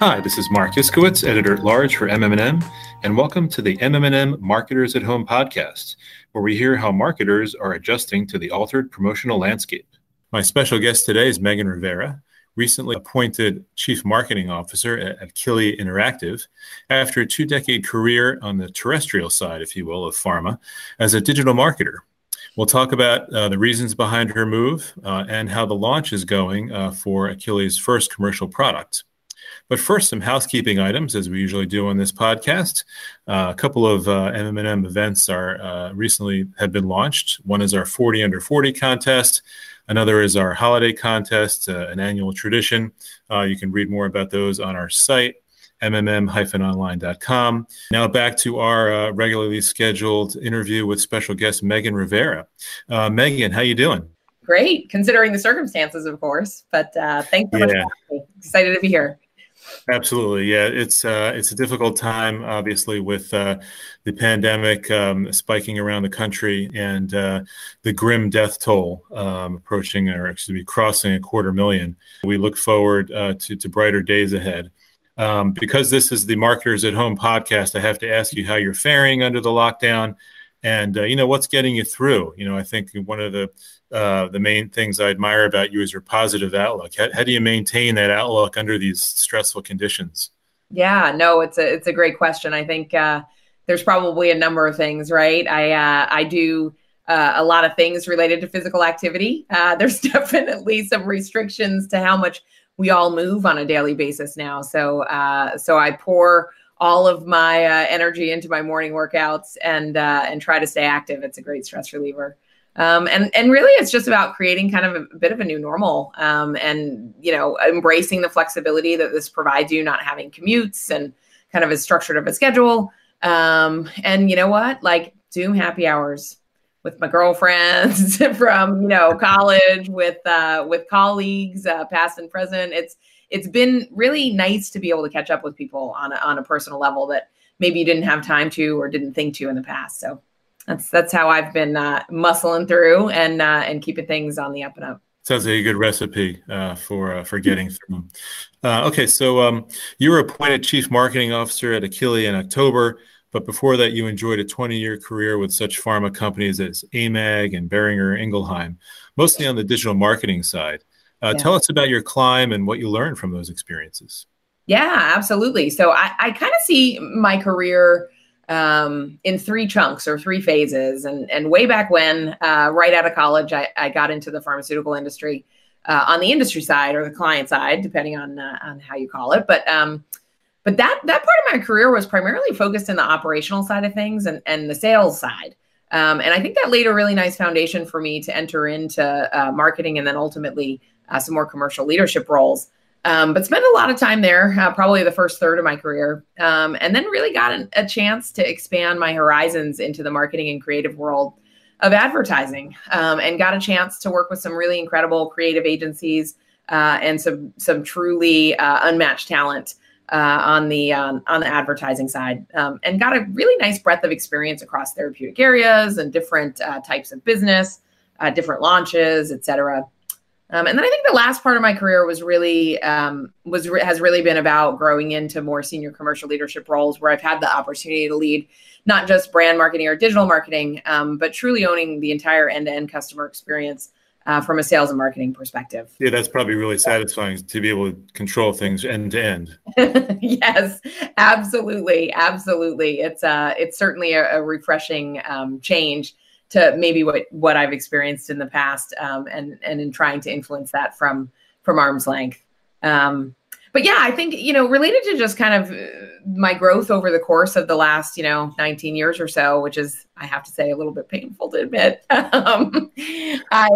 Hi, this is Marc Iskowitz, editor at large for MM&M, and welcome to the MM&M Marketers at Home podcast, where we hear how marketers are adjusting to the altered promotional landscape. My special guest today is Meghan Rivera, recently appointed Chief Marketing Officer at Akili Interactive after a two decade career on the terrestrial side, if you will, of pharma as a digital marketer. We'll talk about uh, the reasons behind her move uh, and how the launch is going uh, for Akili's first commercial product. But first, some housekeeping items, as we usually do on this podcast. Uh, a couple of uh, MM&M events are uh, recently have been launched. One is our 40 under 40 contest. Another is our holiday contest, uh, an annual tradition. Uh, you can read more about those on our site, mmm-online.com. Now back to our uh, regularly scheduled interview with special guest Meghan Rivera. Uh, Meghan, how you doing? Great, considering the circumstances, of course. But uh, thanks so yeah. much. Excited to be here. Absolutely, yeah. It's uh, it's a difficult time, obviously, with uh, the pandemic um, spiking around the country and uh, the grim death toll um, approaching, or me, crossing a quarter million. We look forward uh, to to brighter days ahead. Um, because this is the Marketers at Home podcast, I have to ask you how you're faring under the lockdown, and uh, you know what's getting you through. You know, I think one of the uh, the main things I admire about you is your positive outlook. How, how, do you maintain that outlook under these stressful conditions? Yeah, no, it's a it's a great question. I think uh, there's probably a number of things, right? I uh, I do uh, a lot of things related to physical activity. Uh, there's definitely some restrictions to how much we all move on a daily basis now. So so I pour all of my energy into my morning workouts and and try to stay active. It's a great stress reliever. Um, and and really, it's just about creating kind of a, a bit of a new normal, um, and you know, embracing the flexibility that this provides you, not having commutes and kind of as structured of a schedule. Um, and you know what, like Zoom happy hours with my girlfriends from you know college, with uh, with colleagues, uh, past and present. It's it's been really nice to be able to catch up with people on a, on a personal level that maybe you didn't have time to or didn't think to in the past. So that's that's how I've been uh, muscling through and uh, and keeping things on the up and up. Sounds like a good recipe uh, for uh, for getting through. Uh, okay, so um, you were appointed chief marketing officer at Akili in October, but before that, you enjoyed a 20-year career with such pharma companies as AMAG and Boehringer Ingelheim, mostly on the digital marketing side. Uh, yeah. Tell us about your climb and what you learned from those experiences. Yeah, absolutely. So I, I kind of see my career um, in three chunks or three phases. And, and way back when, uh, right out of college, I, I got into the pharmaceutical industry uh, on the industry side or the client side, depending on uh, on how you call it. But um, but that that part of my career was primarily focused in the operational side of things and and the sales side. Um, and I think that laid a really nice foundation for me to enter into uh, marketing and then ultimately uh, some more commercial leadership roles. Um, but spent a lot of time there, uh, probably the first third of my career, um, and then really got an, a chance to expand my horizons into the marketing and creative world of advertising, um, and got a chance to work with some really incredible creative agencies uh, and some some truly uh, unmatched talent uh, on the on the advertising side, um, and got a really nice breadth of experience across therapeutic areas and different uh, types of business, uh, different launches, et cetera. Um, and then I think the last part of my career was really um, was has really been about growing into more senior commercial leadership roles where I've had the opportunity to lead not just brand marketing or digital marketing, um, but truly owning the entire end to end customer experience uh, from a sales and marketing perspective. Yeah, that's probably really satisfying to be able to control things end to end. yes, absolutely, absolutely. It's uh, it's certainly a, a refreshing um, change to maybe what what I've experienced in the past, um, and and in trying to influence that from from arm's length. Um, but yeah, I think you know related to just kind of uh, my growth over the course of the last you know 19 years or so, which is I have to say a little bit painful to admit. um, I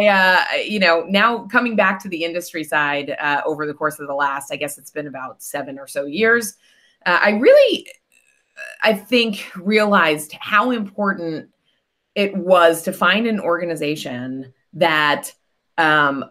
uh, you know now coming back to the industry side uh, over the course of the last, I guess it's been about seven or so years. Uh, I really, I think, realized how important it was to find an organization that um,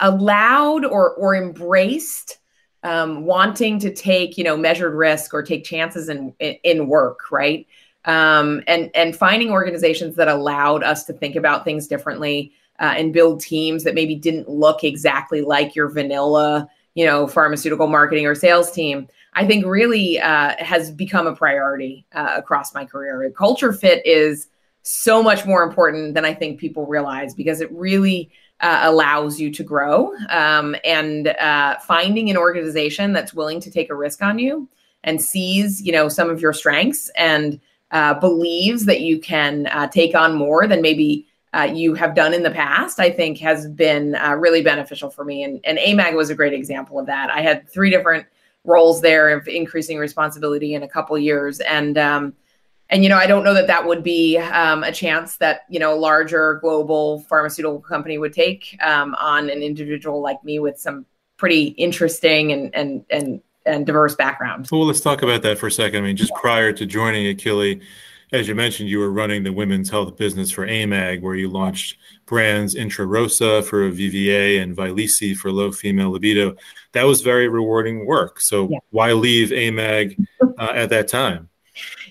allowed or or embraced um, wanting to take you know measured risk or take chances in in work right? Um, and and finding organizations that allowed us to think about things differently uh, and build teams that maybe didn't look exactly like your vanilla you know pharmaceutical marketing or sales team i think really uh, has become a priority uh, across my career. Culture fit is so much more important than i think people realize because it really uh, allows you to grow um, and uh, finding an organization that's willing to take a risk on you and sees you know some of your strengths and uh, believes that you can uh, take on more than maybe uh, you have done in the past, I think has been uh, really beneficial for me. And, and AMAG was a great example of that. I had three different roles there of increasing responsibility in a couple years. And, um, and, you know, I don't know that that would be um, a chance that, you know, a larger global pharmaceutical company would take um, on an individual like me with some pretty interesting and, and, and, and diverse background. Well, let's talk about that for a second. I mean, just prior to joining Akili, as you mentioned, you were running the women's health business for AMAG, where you launched brands intrarosa for VVA and Vyleesi for low female libido. That was very rewarding work. So yeah. why leave AMAG uh, at that time?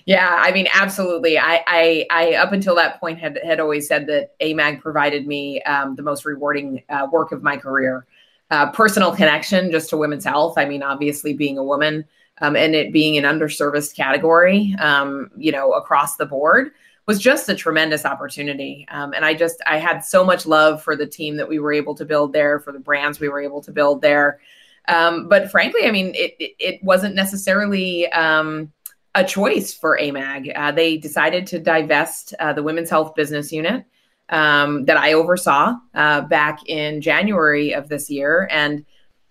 Yeah, I mean, absolutely. I, I, I, up until that point had had always said that AMAG provided me um, the most rewarding uh, work of my career. Uh, personal connection just to women's health. I mean, obviously, being a woman, um, and it being an underserviced category, um, you know, across the board was just a tremendous opportunity. Um, and I just, I had so much love for the team that we were able to build there, for the brands we were able to build there. Um, but frankly, I mean, it, it, it wasn't necessarily um, a choice for AMAG. Uh, they decided to divest uh, the women's health business unit um, that I oversaw uh, back in January of this year. And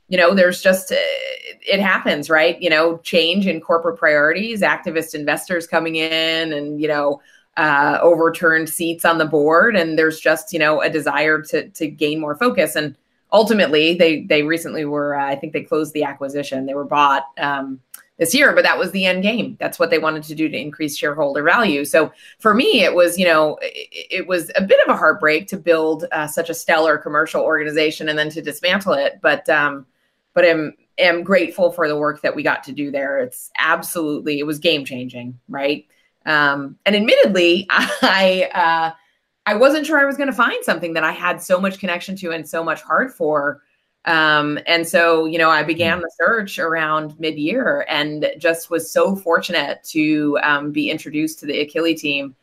you know, there's just, uh, it happens, right? You know, change in corporate priorities, activist investors coming in and, you know, uh, overturned seats on the board. And there's just, you know, a desire to, to gain more focus. And ultimately, they, they recently were, uh, I think they closed the acquisition. They were bought um, this year, but that was the end game. That's what they wanted to do to increase shareholder value. So for me, it was, you know, it, it was a bit of a heartbreak to build uh, such a stellar commercial organization and then to dismantle it. But, um, but I'm, am grateful for the work that we got to do there. It's absolutely it was game changing, right? Um, and admittedly, I uh, I wasn't sure I was going to find something that I had so much connection to and so much heart for. Um, and so, you know, I began mm. the search around mid year and just was so fortunate to um, be introduced to the Akili team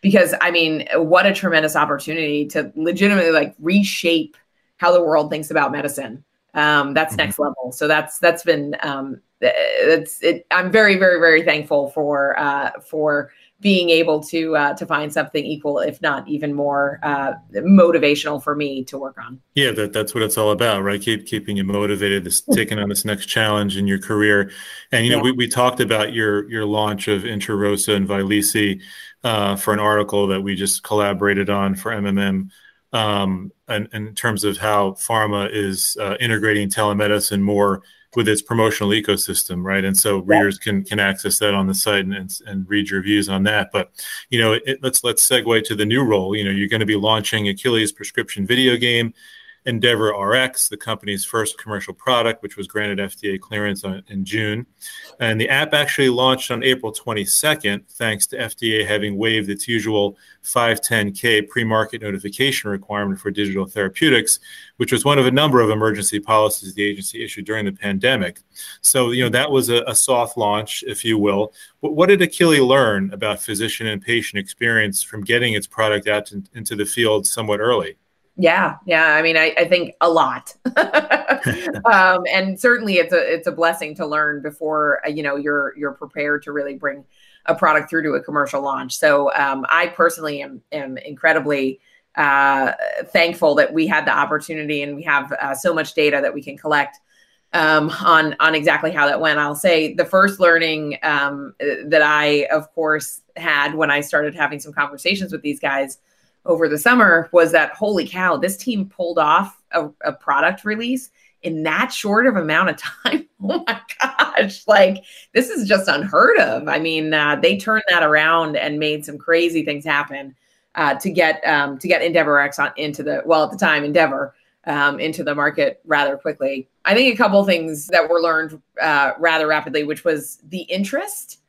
because I mean, what a tremendous opportunity to legitimately like reshape how the world thinks about medicine um, that's mm-hmm. next level. So that's that's been um, it's it. I'm very very very thankful for uh, for being able to uh, to find something equal, if not even more uh, motivational for me to work on. Yeah, that, that's what it's all about, right? Keep keeping you motivated, this taking on this next challenge in your career. And you know, yeah. we, we talked about your your launch of Intrarosa and Vyleesi uh, for an article that we just collaborated on for MMM um, and, and in terms of how pharma is uh, integrating telemedicine more with its promotional ecosystem, right? And so readers can can access that on the site and, and, and read your views on that. But you know, it, let's let's segue to the new role. You know, you're going to be launching Akili's prescription video game Endeavor RX, the company's first commercial product, which was granted FDA clearance on, in June. And the app actually launched on April 22nd, thanks to FDA having waived its usual 510K pre market notification requirement for digital therapeutics, which was one of a number of emergency policies the agency issued during the pandemic. So, you know, that was a, a soft launch, if you will. But what did Akili learn about physician and patient experience from getting its product out to, into the field somewhat early? Yeah, yeah. I mean, I, I think a lot, um, and certainly it's a it's a blessing to learn before uh, you know you're you're prepared to really bring a product through to a commercial launch. So um, I personally am am incredibly uh, thankful that we had the opportunity and we have uh, so much data that we can collect um, on on exactly how that went. I'll say the first learning um, that I, of course, had when I started having some conversations with these guys over the summer was that holy cow, this team pulled off a, a product release in that short of amount of time. oh my gosh, like this is just unheard of. I mean, uh, they turned that around and made some crazy things happen uh, to get um, to get Endeavor X on into the well at the time Endeavor um, into the market rather quickly. I think a couple things that were learned uh, rather rapidly, which was the interest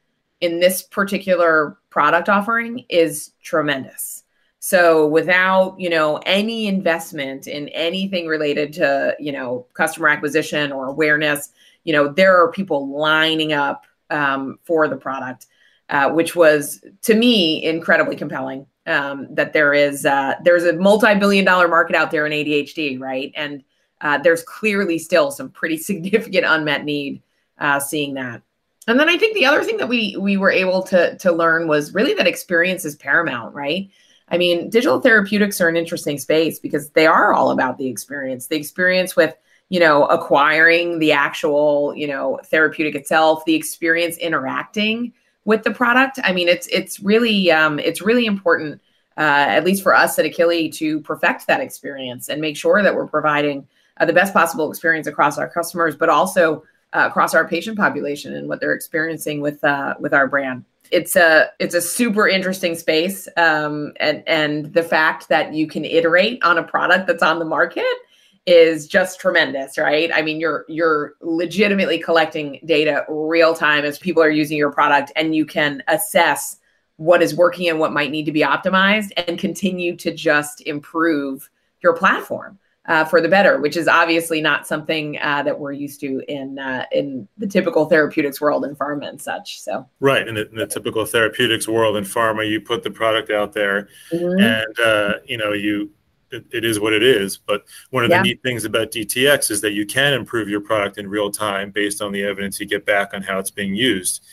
in this particular product offering is tremendous. So without, you know, any investment in anything related to, you know, customer acquisition or awareness, you know, there are people lining up um, for the product, uh, which was to me incredibly compelling. Um, that there is uh, there's a multi-billion-dollar market out there in ADHD, right? And uh, there's clearly still some pretty significant unmet need uh, seeing that. And then I think the other thing that we we were able to to learn was really that experience is paramount, right? I mean, digital therapeutics are an interesting space because they are all about the experience, the experience with, you know, acquiring the actual, you know, therapeutic itself, the experience interacting with the product. I mean, it's it's really um, it's really important, uh, at least for us at Akili, to perfect that experience and make sure that we're providing uh, the best possible experience across our customers, but also uh, across our patient population and what they're experiencing with uh, with our brand it's a it's a super interesting space um, and and the fact that you can iterate on a product that's on the market is just tremendous right? I mean you're you're legitimately collecting data real time as people are using your product and you can assess what is working and what might need to be optimized and continue to just improve your platform uh, for the better, which is obviously not something uh, that we're used to in uh, in the typical therapeutics world in pharma and such. So right, in the, in the typical therapeutics world in pharma, you put the product out there, mm-hmm. and uh, you know you it, it is what it is. But one of yeah. the neat things about DTX is that you can improve your product in real time based on the evidence you get back on how it's being used.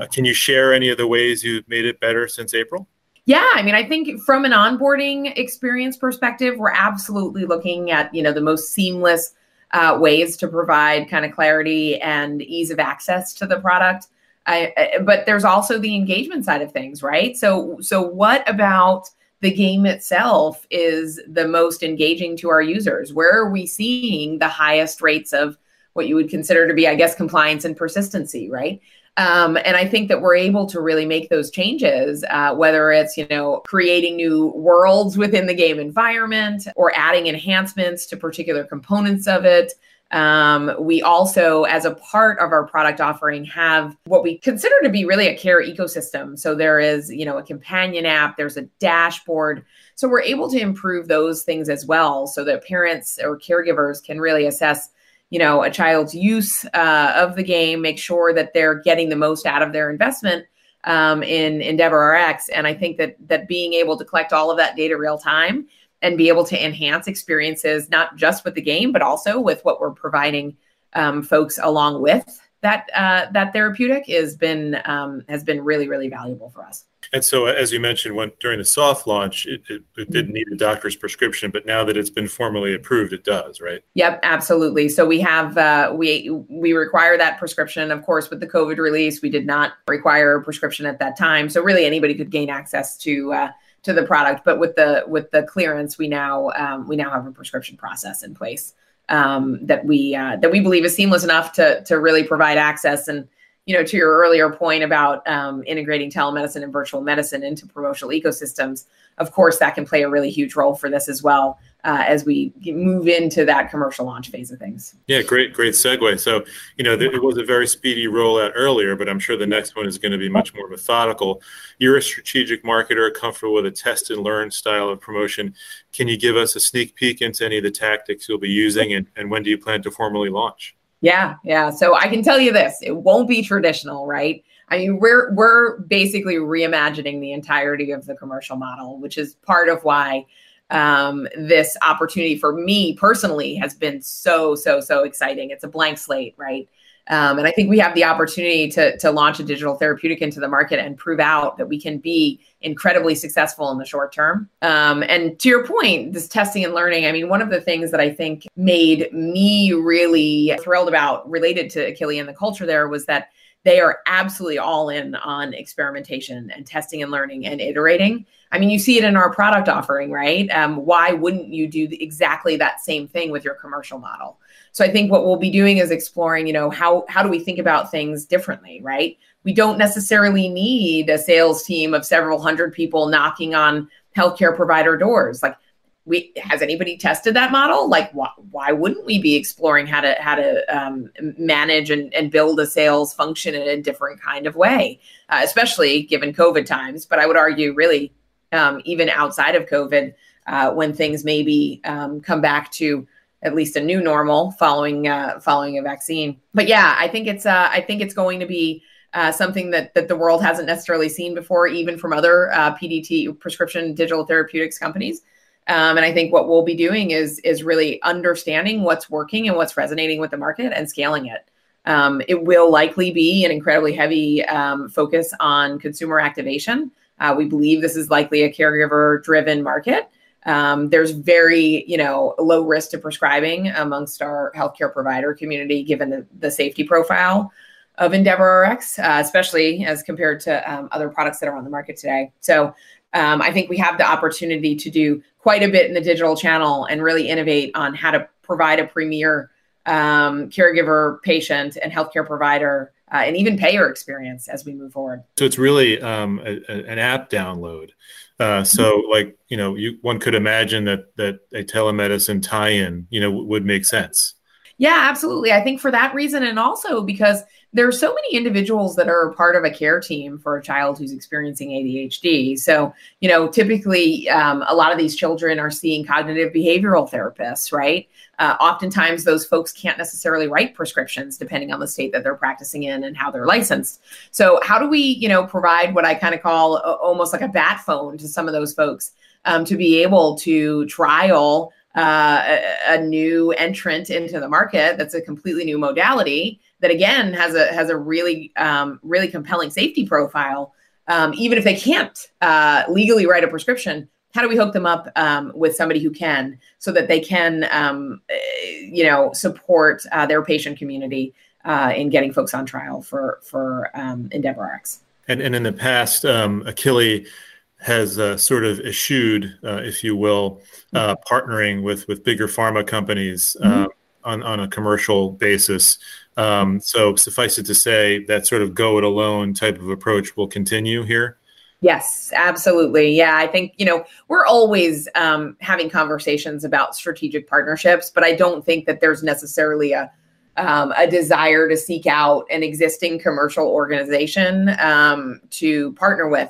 Uh, can you share any of the ways you've made it better since April? Yeah, I mean, I think from an onboarding experience perspective, we're absolutely looking at you know the most seamless uh, ways to provide kind of clarity and ease of access to the product. I, I, but there's also the engagement side of things, right? So, so what about the game itself is the most engaging to our users? Where are we seeing the highest rates of what you would consider to be, I guess, compliance and persistency, right? Um, and I think that we're able to really make those changes, uh, whether it's, you know, creating new worlds within the game environment or adding enhancements to particular components of it. Um, we also, as a part of our product offering, have what we consider to be really a care ecosystem. So there is, you know, a companion app, there's a dashboard. So we're able to improve those things as well so that parents or caregivers can really assess you know a child's use uh, of the game make sure that they're getting the most out of their investment um, in EndeavorRx and i think that that being able to collect all of that data real time and be able to enhance experiences not just with the game but also with what we're providing um, folks along with that uh, that therapeutic has been um, has been really really valuable for us and so, as you mentioned, when during the soft launch, it, it, it, didn't need a doctor's prescription, but now that it's been formally approved, it does, right? Yep, absolutely. So we have uh, we we require that prescription. Of course, with the COVID release, we did not require a prescription at that time. So really, anybody could gain access to uh, to the product. But with the with the clearance, we now um, we now have a prescription process in place um, that we uh, that we believe is seamless enough to to really provide access and you know, to your earlier point about um, integrating telemedicine and virtual medicine into promotional ecosystems, of course, that can play a really huge role for this as well uh, as we move into that commercial launch phase of things. Yeah, great, great segue. So, you know, it was a very speedy rollout earlier, but I'm sure the next one is going to be much more methodical. You're a strategic marketer, comfortable with a test and learn style of promotion. Can you give us a sneak peek into any of the tactics you'll be using, and, and when do you plan to formally launch? Yeah, yeah. So I can tell you this, it won't be traditional, right? I mean, we're we're basically reimagining the entirety of the commercial model, which is part of why um, this opportunity for me personally has been so so so exciting. It's a blank slate, right? Um, and I think we have the opportunity to, to launch a digital therapeutic into the market and prove out that we can be incredibly successful in the short term. Um, and to your point, this testing and learning, I mean, one of the things that I think made me really thrilled about related to Akili and the culture there was that they are absolutely all in on experimentation and testing and learning and iterating. I mean, you see it in our product offering, right? Um, why wouldn't you do exactly that same thing with your commercial model? So I think what we'll be doing is exploring, you know, how how do we think about things differently, right? We don't necessarily need a sales team of several hundred people knocking on healthcare provider doors. Like, we has anybody tested that model? Like, why, why wouldn't we be exploring how to how to um, manage and, and build a sales function in a different kind of way, uh, especially given COVID times? But I would argue, really, um, even outside of COVID, uh, when things maybe um, come back to at least a new normal following uh, following a vaccine. But yeah, I think it's uh, I think it's going to be uh, something that that the world hasn't necessarily seen before, even from other uh, PDT prescription digital therapeutics companies. Um, and I think what we'll be doing is is really understanding what's working and what's resonating with the market and scaling it. Um, it will likely be an incredibly heavy um, focus on consumer activation. Uh, we believe this is likely a caregiver driven market. Um, there's very, you know, low risk to prescribing amongst our healthcare provider community, given the, the safety profile of EndeavorRx, uh, especially as compared to um, other products that are on the market today. So um, I think we have the opportunity to do quite a bit in the digital channel and really innovate on how to provide a premier um, caregiver, patient, and healthcare provider, uh, and even payer experience as we move forward. So it's really um, a, a, an app download. Uh, so, mm-hmm. like you know, you, one could imagine that that a telemedicine tie-in, you know, w- would make sense. Yeah, absolutely. I think for that reason, and also because there are so many individuals that are part of a care team for a child who's experiencing ADHD. So, you know, typically um, a lot of these children are seeing cognitive behavioral therapists, right? Uh, oftentimes, those folks can't necessarily write prescriptions depending on the state that they're practicing in and how they're licensed. So, how do we, you know, provide what I kind of call a, almost like a bat phone to some of those folks um, to be able to trial uh, a, a, new entrant into the market that's a completely new modality that again has a has a really um, really compelling safety profile. Um, even if they can't uh, legally write a prescription how do we hook them up um, with somebody who can so that they can um, you know support uh, their patient community uh, in getting folks on trial for for um, EndeavorRx and, and in the past um, Akili has uh, sort of eschewed, uh, if you will, uh, mm-hmm. partnering with with bigger pharma companies uh, mm-hmm. on on a commercial basis. Um, so suffice it to say that sort of go it alone type of approach will continue here. Yes, absolutely. Yeah, I think you know we're always um, having conversations about strategic partnerships, but I don't think that there's necessarily a um, a desire to seek out an existing commercial organization um, to partner with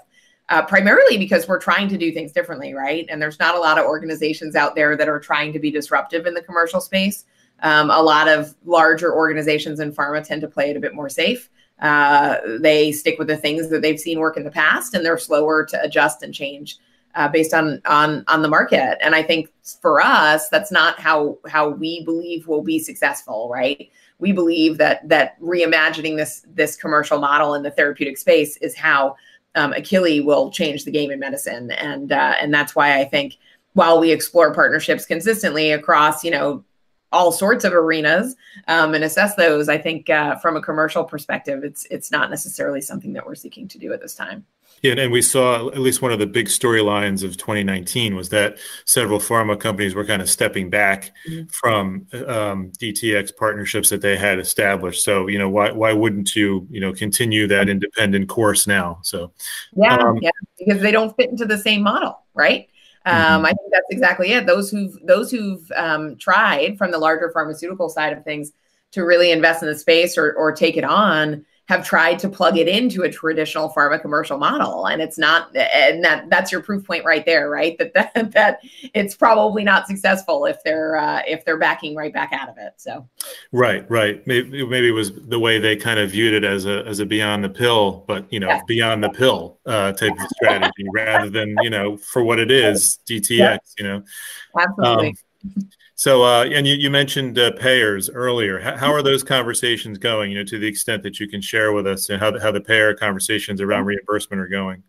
uh, primarily because we're trying to do things differently, right? And there's not a lot of organizations out there that are trying to be disruptive in the commercial space. Um, a lot of larger organizations in pharma tend to play it a bit more safe. Uh, they stick with the things that they've seen work in the past, and they're slower to adjust and change uh, based on on on the market. And I think for us, that's not how how we believe we'll be successful, right? We believe that that reimagining this this commercial model in the therapeutic space is how um, Akili will change the game in medicine, and uh, and that's why I think while we explore partnerships consistently across you know all sorts of arenas um, and assess those, I think uh, from a commercial perspective, it's it's not necessarily something that we're seeking to do at this time. Yeah, and we saw at least one of the big storylines of 2019 was that several pharma companies were kind of stepping back mm-hmm. from um, DTX partnerships that they had established. So, you know, why why wouldn't you, you know, continue that independent course now? So, yeah, um, yeah, because they don't fit into the same model, right? Um, mm-hmm. I think that's exactly it. Those who've those who've um, tried from the larger pharmaceutical side of things to really invest in the space or or take it on have tried to plug it into a traditional pharma commercial model. And it's not and that that's your proof point right there right? That that, that it's probably not successful if they're uh, if they're backing right back out of it. So. Right right. Maybe, maybe it was the way they kind of viewed it as a as a beyond the pill but you know yeah. beyond the pill uh, type of strategy rather than you know for what it is dtx yeah. you know? Absolutely. Um, so, uh, and you, you mentioned uh, payers earlier. How, how, are those conversations going? You know, to the extent that you can share with us, and how the, how the payer conversations around reimbursement are going.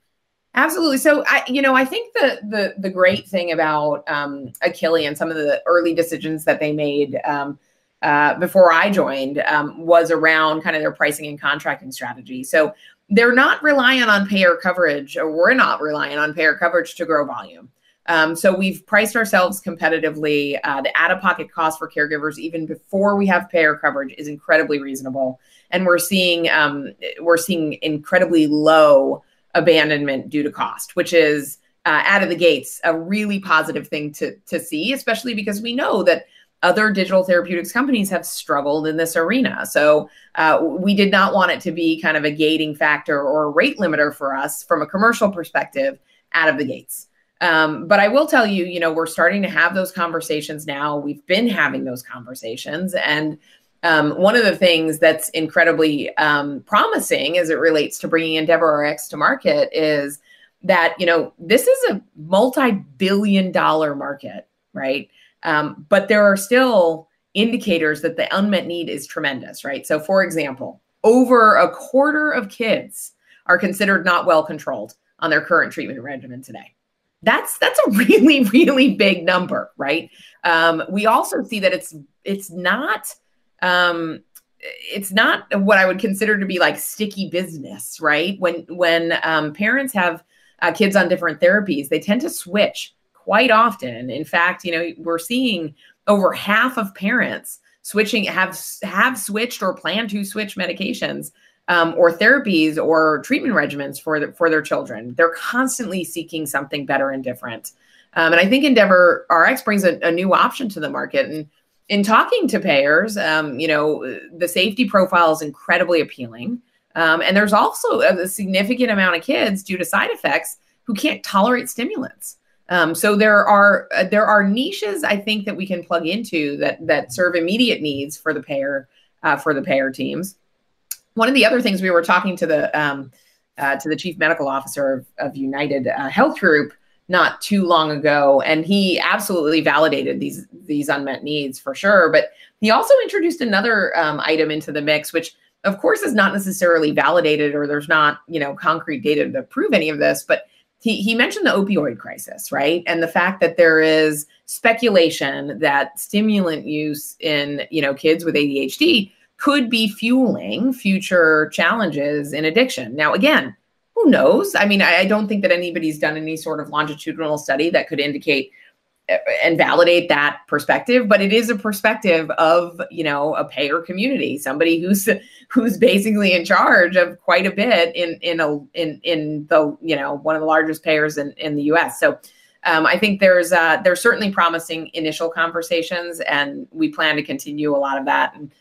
Absolutely. So, I, you know, I think the the the great thing about um, Akili and some of the early decisions that they made um, uh, before I joined um, was around kind of their pricing and contracting strategy. So they're not reliant on payer coverage, or we're not reliant on payer coverage to grow volume. Um, so we've priced ourselves competitively. Uh, the out-of-pocket cost for caregivers, even before we have payer coverage, is incredibly reasonable, and we're seeing um, we're seeing incredibly low abandonment due to cost, which is uh, out of the gates a really positive thing to to see, especially because we know that other digital therapeutics companies have struggled in this arena. So uh, we did not want it to be kind of a gating factor or a rate limiter for us from a commercial perspective out of the gates. Um, but I will tell you, you know, we're starting to have those conversations now. We've been having those conversations. And um, one of the things that's incredibly um, promising as it relates to bringing Endeavor RX to market is that, you know, this is a multi billion dollar market, right? Um, but there are still indicators that the unmet need is tremendous, right? So, for example, over a quarter of kids are considered not well controlled on their current treatment regimen today. That's that's a really really big number, right? Um, we also see that it's it's not um, it's not what I would consider to be like sticky business, right? When when um, parents have uh, kids on different therapies, they tend to switch quite often. In fact, you know, we're seeing over half of parents switching have have switched or plan to switch medications um, or therapies or treatment regimens for the, for their children. They're constantly seeking something better and different. Um, and I think Endeavor RX brings a, a, new option to the market. And in talking to payers, um, you know, the safety profile is incredibly appealing. Um, and there's also a significant amount of kids due to side effects who can't tolerate stimulants. Um, so there are uh, there are niches I think that we can plug into that that serve immediate needs for the payer uh, for the payer teams. One of the other things we were talking to the um, uh, to the chief medical officer of, of United uh, Health Group not too long ago, and he absolutely validated these these unmet needs for sure. But he also introduced another um, item into the mix, which of course is not necessarily validated or there's not you know concrete data to prove any of this, but he, he mentioned the opioid crisis, right? And the fact that there is speculation that stimulant use in, you know, kids with ADHD could be fueling future challenges in addiction. Now, again, who knows? I mean, I, I don't think that anybody's done any sort of longitudinal study that could indicate and validate that perspective but it is a perspective of you know a payer community somebody who's who's basically in charge of quite a bit in in a in in the you know one of the largest payers in in the US so um, I think there's uh, there's certainly promising initial conversations and we plan to continue a lot of that and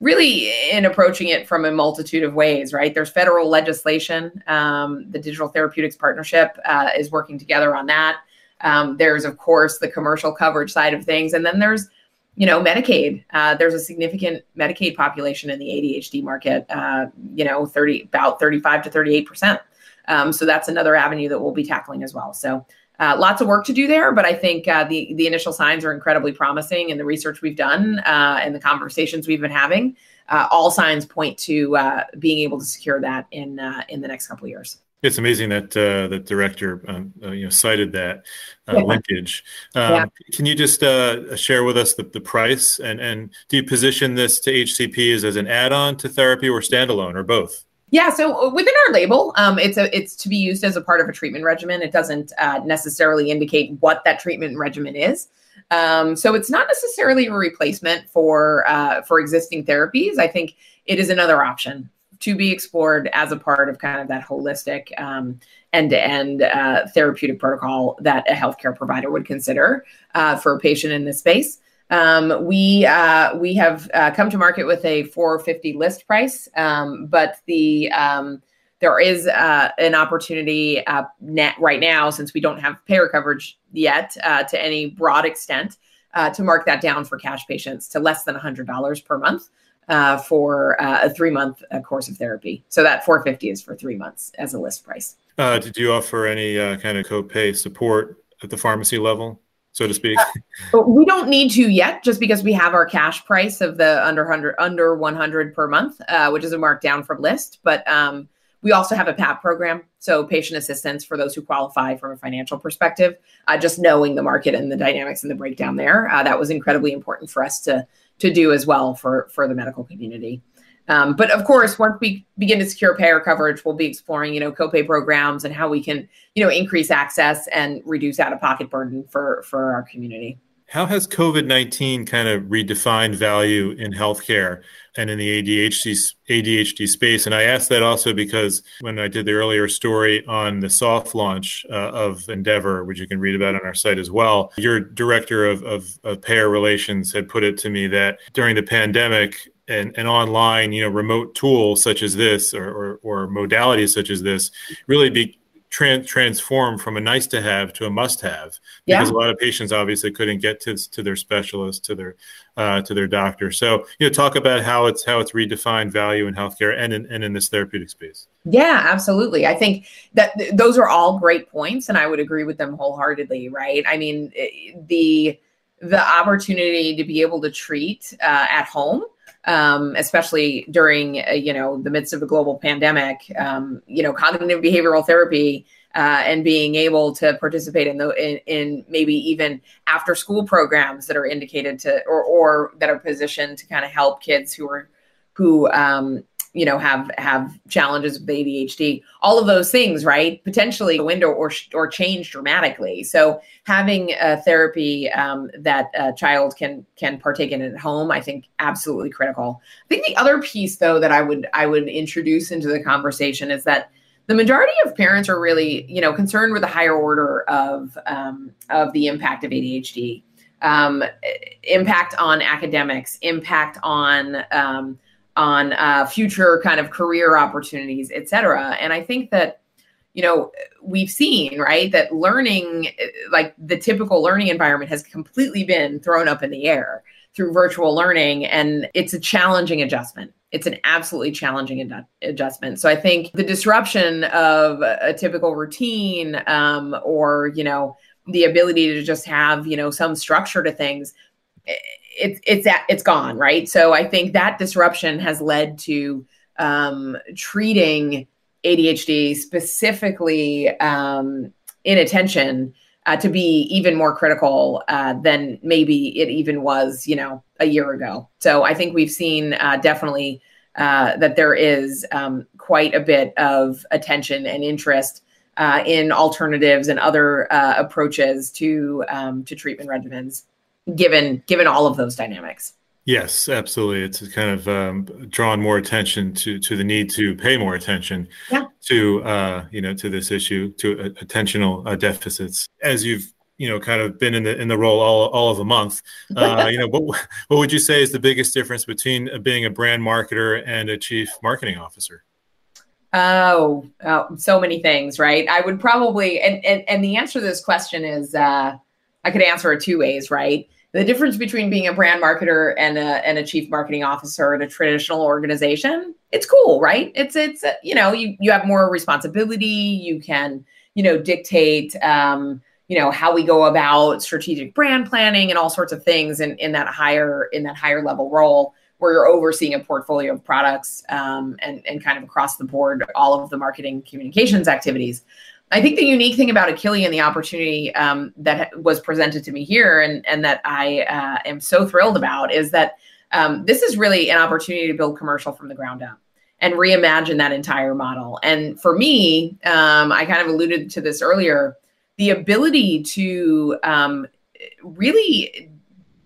really in approaching it from a multitude of ways right there's federal legislation um, the digital therapeutics partnership uh, is working together on that um, there's, of course, the commercial coverage side of things. And then there's, you know, Medicaid. Uh, there's a significant Medicaid population in the ADHD market, uh, you know, 30, about 35 to 38%. Um, so that's another avenue that we'll be tackling as well. So uh, lots of work to do there, but I think uh, the the initial signs are incredibly promising, and the research we've done uh, and the conversations we've been having, uh, all signs point to uh, being able to secure that in uh, in the next couple of years. It's amazing that uh, the director um, uh, you know cited that uh, yeah. linkage. Um, yeah. Can you just uh, share with us the, the price and and do you position this to HCPs as an add-on to therapy or standalone or both? Yeah, so uh, within our label, um, it's a it's to be used as a part of a treatment regimen. It doesn't uh, necessarily indicate what that treatment regimen is. Um, so it's not necessarily a replacement for for existing therapies. I think it is another option to be explored as a part of kind of that holistic um, end-to-end uh, therapeutic protocol that a healthcare provider would consider uh, for a patient in this space. Um, we uh, we have uh, come to market with a 450 list price, um, but the um, there is uh, an opportunity uh, net right now since we don't have payer coverage yet to any broad extent to mark that down for cash patients to less than $100 per month uh, for uh, a three month uh, course of therapy. So that 450 is for three months as a list price. Uh, did you offer any uh, kind of copay support at the pharmacy level? So to speak, uh, we don't need to yet, just because we have our cash price of the under hundred under 100 per month, which is a markdown from list. But um, we also have a PAP program, so patient assistance for those who qualify from a financial perspective. just knowing the market and the dynamics and the breakdown there, that was incredibly important for us to to do as well for for the medical community. Um, but of course, once we begin to secure payer coverage, we'll be exploring, you know, copay programs and how we can, you know, increase access and reduce out-of-pocket burden for for our community. How has COVID nineteen kind of redefined value in healthcare and in the ADHD ADHD space? And I ask that also because when I did the earlier story on the soft launch uh, of Endeavor, which you can read about on our site as well, your director of, of, of payer relations had put it to me that during the pandemic, an, an online, you know, remote tool such as this or, or, or modalities such as this really be, trans- transform from a nice to have to a must have because Yeah. a lot of patients obviously couldn't get to, to their specialist to their uh, to their doctor so you know talk about how it's how it's redefined value in healthcare and in, and in this therapeutic space Yeah, absolutely. I think that th- those are all great points, and I would agree with them wholeheartedly. Right? I mean, the the opportunity to be able to treat uh, at home, um, especially during uh, you know the midst of a global pandemic, um, you know, cognitive behavioral therapy. Uh, and being able to participate in the in, in maybe even after school programs that are indicated to or or that are positioned to kind of help kids who are who um, you know have have challenges with ADHD all of those things right potentially window or or change dramatically. So having a therapy um, that a child can can partake in at home I think absolutely critical. I think the other piece though that I would I would introduce into the conversation is that the majority of parents are really you know concerned with the higher order of um, of the impact of ADHD um, impact on academics impact on um, on uh, future kind of career opportunities, et cetera. And I think that, you know, we've seen, right, that learning, like the typical learning environment has completely been thrown up in the air through virtual learning. And it's a challenging adjustment. It's an absolutely challenging ad- adjustment. So I think the disruption of a typical routine um, or, you know, the ability to just have, you know, some structure to things it's it's at, it's gone right? So i think that disruption has led to um, treating adhd specifically um, inattention uh, to be even more critical uh, than maybe it even was you know a year ago. So i think we've seen uh, definitely uh, that there is um, quite a bit of attention and interest uh, in alternatives and other uh, approaches to um, to treatment regimens given given all of those dynamics. Yes, absolutely. It's kind of um, drawn more attention to to the need to pay more attention Yeah. to uh, you know to this issue to uh, attentional uh, deficits. As you've you know kind of been in the in the role all, all of a month, uh, you know what what would you say is the biggest difference between being a brand marketer and a chief marketing officer? Oh, oh, so many things, right? I would probably and and, and the answer to this question is uh, I could answer it two ways, right? The difference between being a brand marketer and a and a chief marketing officer at a traditional organization, it's cool, right? It's it's uh, you know you you have more responsibility. You can you know dictate um, you know how we go about strategic brand planning and all sorts of things in in that higher in that higher level role where you're overseeing a portfolio of products um, and, and kind of across the board all of the marketing communications activities. I think the unique thing about Akili and the opportunity um, that was presented to me here and, and that I uh, am so thrilled about is that um, this is really an opportunity to build commercial from the ground up and reimagine that entire model. And for me, um, I kind of alluded to this earlier, the ability to um, really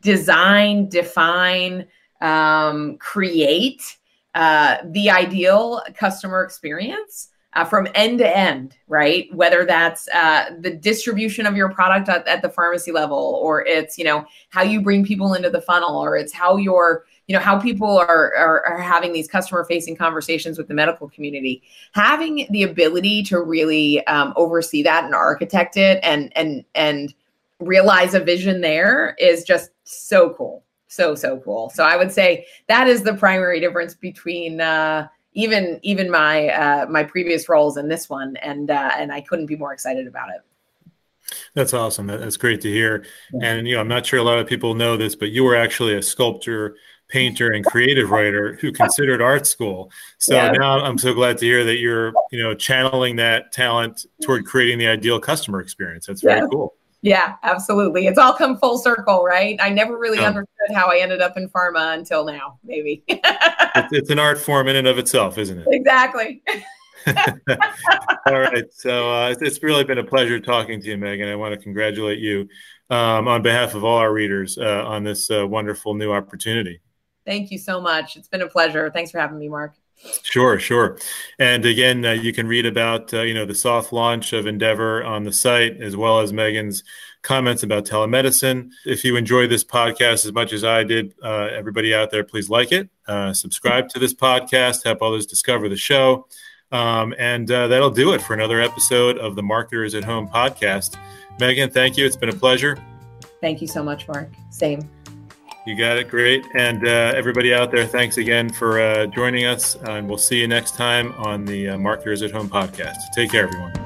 design, define, um, create uh, the ideal customer experience uh, from end to end, right? Whether that's uh, the distribution of your product at, at, the pharmacy level, or it's you know how you bring people into the funnel, or it's how you're you know how people are, are, are having these customer facing conversations with the medical community. Having the ability to really um, oversee that and architect it and and and realize a vision there is just so cool so so cool so i would say that is the primary difference between uh, even even my uh, my previous roles in this one and uh, and i couldn't be more excited about it. That's awesome. That's great to hear. And you know i'm not sure a lot of people know this but you were actually a sculptor painter and creative writer who considered art school. So yeah. now i'm so glad to hear that you're you know channeling that talent toward creating the ideal customer experience. That's very yeah. cool yeah, absolutely. It's all come full circle, right? I never really yeah. understood how I ended up in pharma until now, maybe. it's, it's, an art form in and of itself, isn't it? Exactly. all right. So uh, it's really been a pleasure talking to you, Meghan. I want to congratulate you um, on behalf of all our readers uh, on this uh, wonderful new opportunity. Thank you so much. It's been a pleasure. Thanks for having me, Marc. Sure, sure. And again, uh, you can read about uh, you know the soft launch of Endeavor on the site, as well as Meghan's comments about telemedicine. If you enjoy this podcast as much as I did, uh, everybody out there, please like it, uh, subscribe to this podcast, help others discover the show. Um, and uh, that'll do it for another episode of the Marketers at Home podcast. Meghan, thank you. It's been a pleasure. Thank you so much, Marc. Same. You got it. Great. And uh, everybody out there, thanks again for uh, joining us. and we'll see you next time on the uh, Marketers at Home podcast. Take care, everyone.